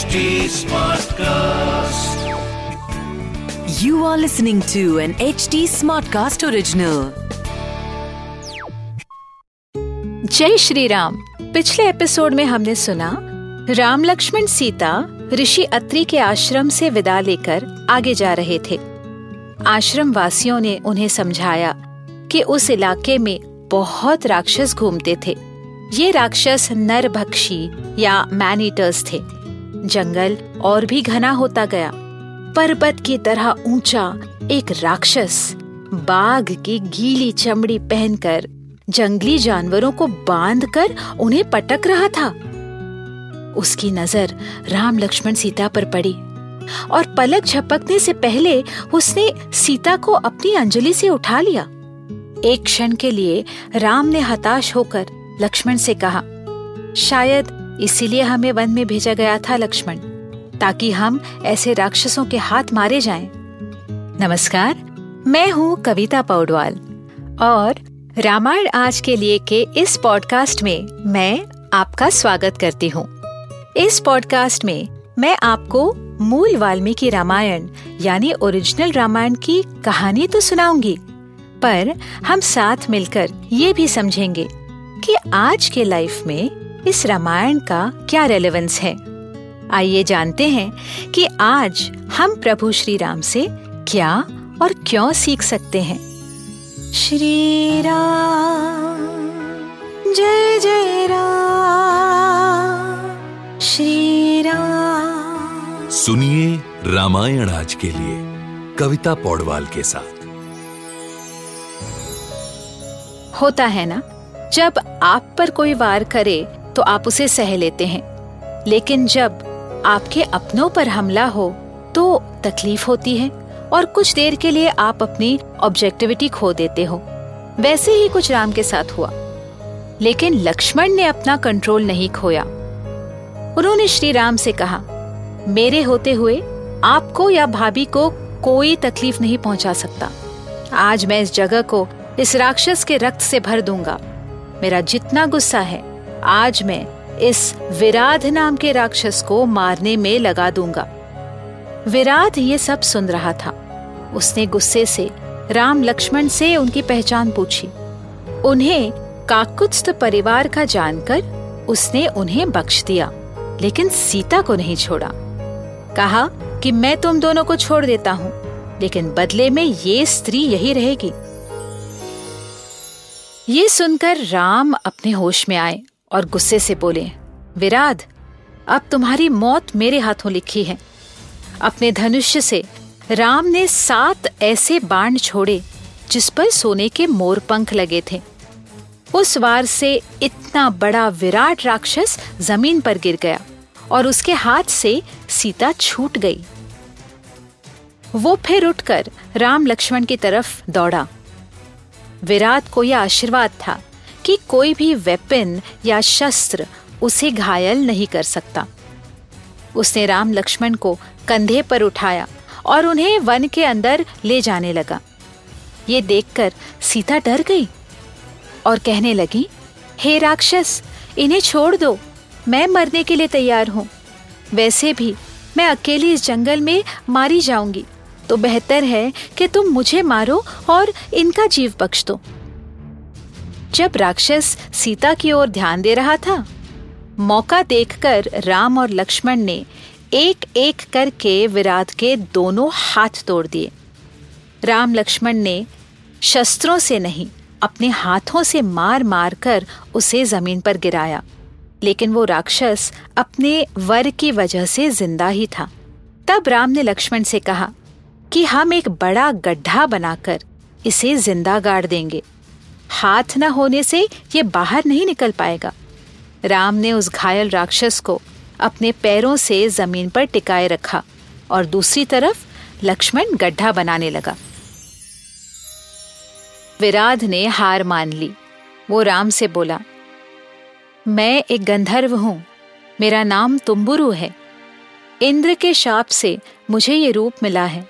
HD Smartcast. You are listening to an HD Smartcast original. जय श्री राम पिछले episode में हमने सुना, राम लक्ष्मण सीता ऋषि अत्री के आश्रम से विदा लेकर आगे जा रहे थे आश्रम वासियों ने उन्हें समझाया कि उस इलाके में बहुत राक्षस घूमते थे ये राक्षस नरभक्षी या मैनीटर्स थे जंगल और भी घना होता गया। पर्वत की तरह ऊँचा एक राक्षस बाघ की गीली चमड़ी पहनकर जंगली जानवरों को बांधकर उन्हें पटक रहा था। उसकी नज़र राम लक्ष्मण सीता पर पड़ी और पलक झपकने से पहले उसने सीता को अपनी अंजलि से उठा लिया। एक क्षण के लिए राम ने हताश होकर लक्ष्मण से कहा, शायद इसीलिए हमें वन में भेजा गया था लक्ष्मण, ताकि हम ऐसे राक्षसों के हाथ मारे जाएँ। नमस्कार, मैं हूँ कविता पौडवाल, और रामायण आज के लिए के इस पॉडकास्ट में मैं आपका स्वागत करती हूँ इस पॉडकास्ट में मैं आपको मूल वाल्मीकि रामायण, यानी ओरिजिनल रामायण की कहानी तो सुनाऊँगी, पर हम साथ मिलकर ये भी समझेंगे कि आज के लाइफ में इस रामायण का क्या रेलेवेंस है? आइए जानते हैं कि आज हम प्रभु श्री राम से क्या और क्यों सीख सकते हैं। श्री राम जय जय राम। श्री राम सुनिए रामायण आज के लिए कविता पौडवाल के साथ। होता है ना जब आप पर कोई वार करे तो आप उसे सह लेते हैं। लेकिन जब आपके अपनों पर हमला हो तो तकलीफ़ होती है और कुछ देर के लिए आप अपनी ऑब्जेक्टिविटी खो देते हो। वैसे ही कुछ राम के साथ हुआ। लेकिन लक्ष्मण ने अपना कंट्रोल नहीं खोया। उन्होंने श्री राम से कहा, मेरे होते हुए आपको या भाभी को कोई तकलीफ़ नहीं पहुँचा सकता। आज मैं इस जगह को, इस राक्षस के रक्त से भर दूँगा। मेरा जितना गुस्सा है आज मैं इस विराध नाम के राक्षस को मारने में लगा दूँगा। विराध ये सब सुन रहा था। उसने गुस्से से राम लक्ष्मण से उनकी पहचान पूछी। उन्हें काकुत्स्थ परिवार का जानकर उसने उन्हें बख्श दिया, लेकिन सीता को नहीं छोड़ा। कहा कि मैं तुम दोनों को छोड़ देता हूँ, लेकिन बदले में ये स्त्री यही रहेगी। ये सुनकर राम अपने होश में आए। और गुस्से से बोले विराध अब तुम्हारी मौत मेरे हाथों लिखी है। अपने धनुष्य से राम ने सात ऐसे बाण छोड़े, जिस पर सोने के मोर पंख लगे थे। उस वार से इतना बड़ा विराट राक्षस ज़मीन पर गिर गया और उसके हाथ से सीता छूट गई। वो फिर उठकर राम लक्ष्मण की तरफ़ दौड़ा। विराट को यह आशीर्वाद था कि कोई भी वेपन या शस्त्र उसे घायल नहीं कर सकता। उसने राम लक्ष्मण को कंधे पर उठाया और उन्हें वन के अंदर ले जाने लगा। ये देखकर सीता डर गई और कहने लगी, हे राक्षस, इन्हें छोड़ दो। मैं मरने के लिए तैयार हूँ। वैसे भी मैं अकेली इस जंगल में मारी जाऊँगी। तो बेहतर है कि तुम मुझे मारो और इनका जीव बख्श दो। जब राक्षस सीता की ओर ध्यान दे रहा था, मौका देखकर राम और लक्ष्मण ने एक एक करके विराट के दोनों हाथ तोड़ दिए। राम लक्ष्मण ने शस्त्रों से नहीं, अपने हाथों से मार मार कर उसे ज़मीन पर गिराया। लेकिन वो राक्षस अपने वर की वजह से ज़िंदा ही था। तब राम ने लक्ष्मण से कहा कि हम एक बड़ा गड्ढा बनाकर इसे ज़िंदा गाड़ देंगे। हाथ न होने से ये बाहर नहीं निकल पाएगा। राम ने उस घायल राक्षस को अपने पैरों से ज़मीन पर टिकाए रखा और दूसरी तरफ़ लक्ष्मण गड्ढा बनाने लगा। विराध ने हार मान ली। वो राम से बोला, मैं एक गंधर्व हूँ। मेरा नाम तुम्बुरु है। इंद्र के शाप से मुझे ये रूप मिला है।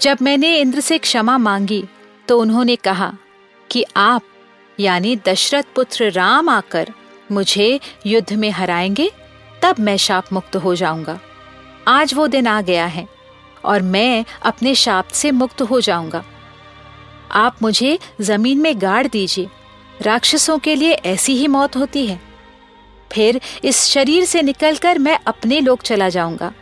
जब मैंने इंद्र से क्षमा मांगी तो उन्होंने कहा कि आप, यानी दशरथ पुत्र राम आकर मुझे युद्ध में हराएँगे, तब मैं शाप मुक्त हो जाऊँगा। आज वो दिन आ गया है, और मैं अपने शाप से मुक्त हो जाऊँगा। आप मुझे ज़मीन में गाड़ दीजिए, राक्षसों के लिए ऐसी ही मौत होती है। फिर इस शरीर से निकलकर मैं अपने लोग चला जाऊँगा।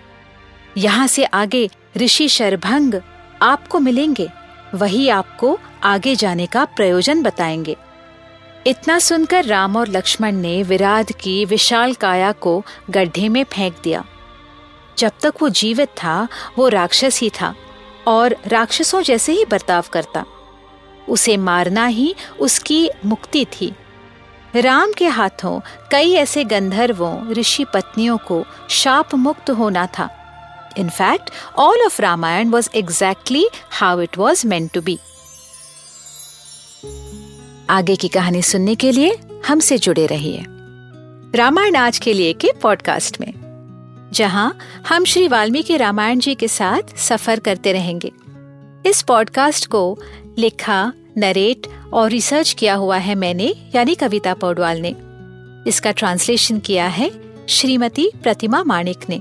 यहाँ से आगे ऋषि शरभंग आपको मिलेंगे। वही आपको आगे जाने का प्रयोजन बताएँगे। इतना सुनकर राम और लक्ष्मण ने विराध की विशाल काया को गड्ढे में फेंक दिया। जब तक वो जीवित था, वो राक्षस ही था और राक्षसों जैसे ही बर्ताव करता। उसे मारना ही उसकी मुक्ति थी। राम के हाथों कई ऐसे गंधर्वों, ऋषि पत्नियों को शाप मुक्त होना था। In fact all of Ramayana was exactly how it was meant to be आगे की कहानी सुनने के लिए हमसे जुड़े रहिए। रामायण आज के लिए के पॉडकास्ट में, जहाँ हम श्री वाल्मीकि रामायण जी के साथ सफ़र करते रहेंगे। इस पॉडकास्ट को लिखा नरेट और रिसर्च किया हुआ है मैंने, यानी कविता पौडवाल ने। इसका ट्रांसलेशन किया है श्रीमती प्रतिमा माणिक ने।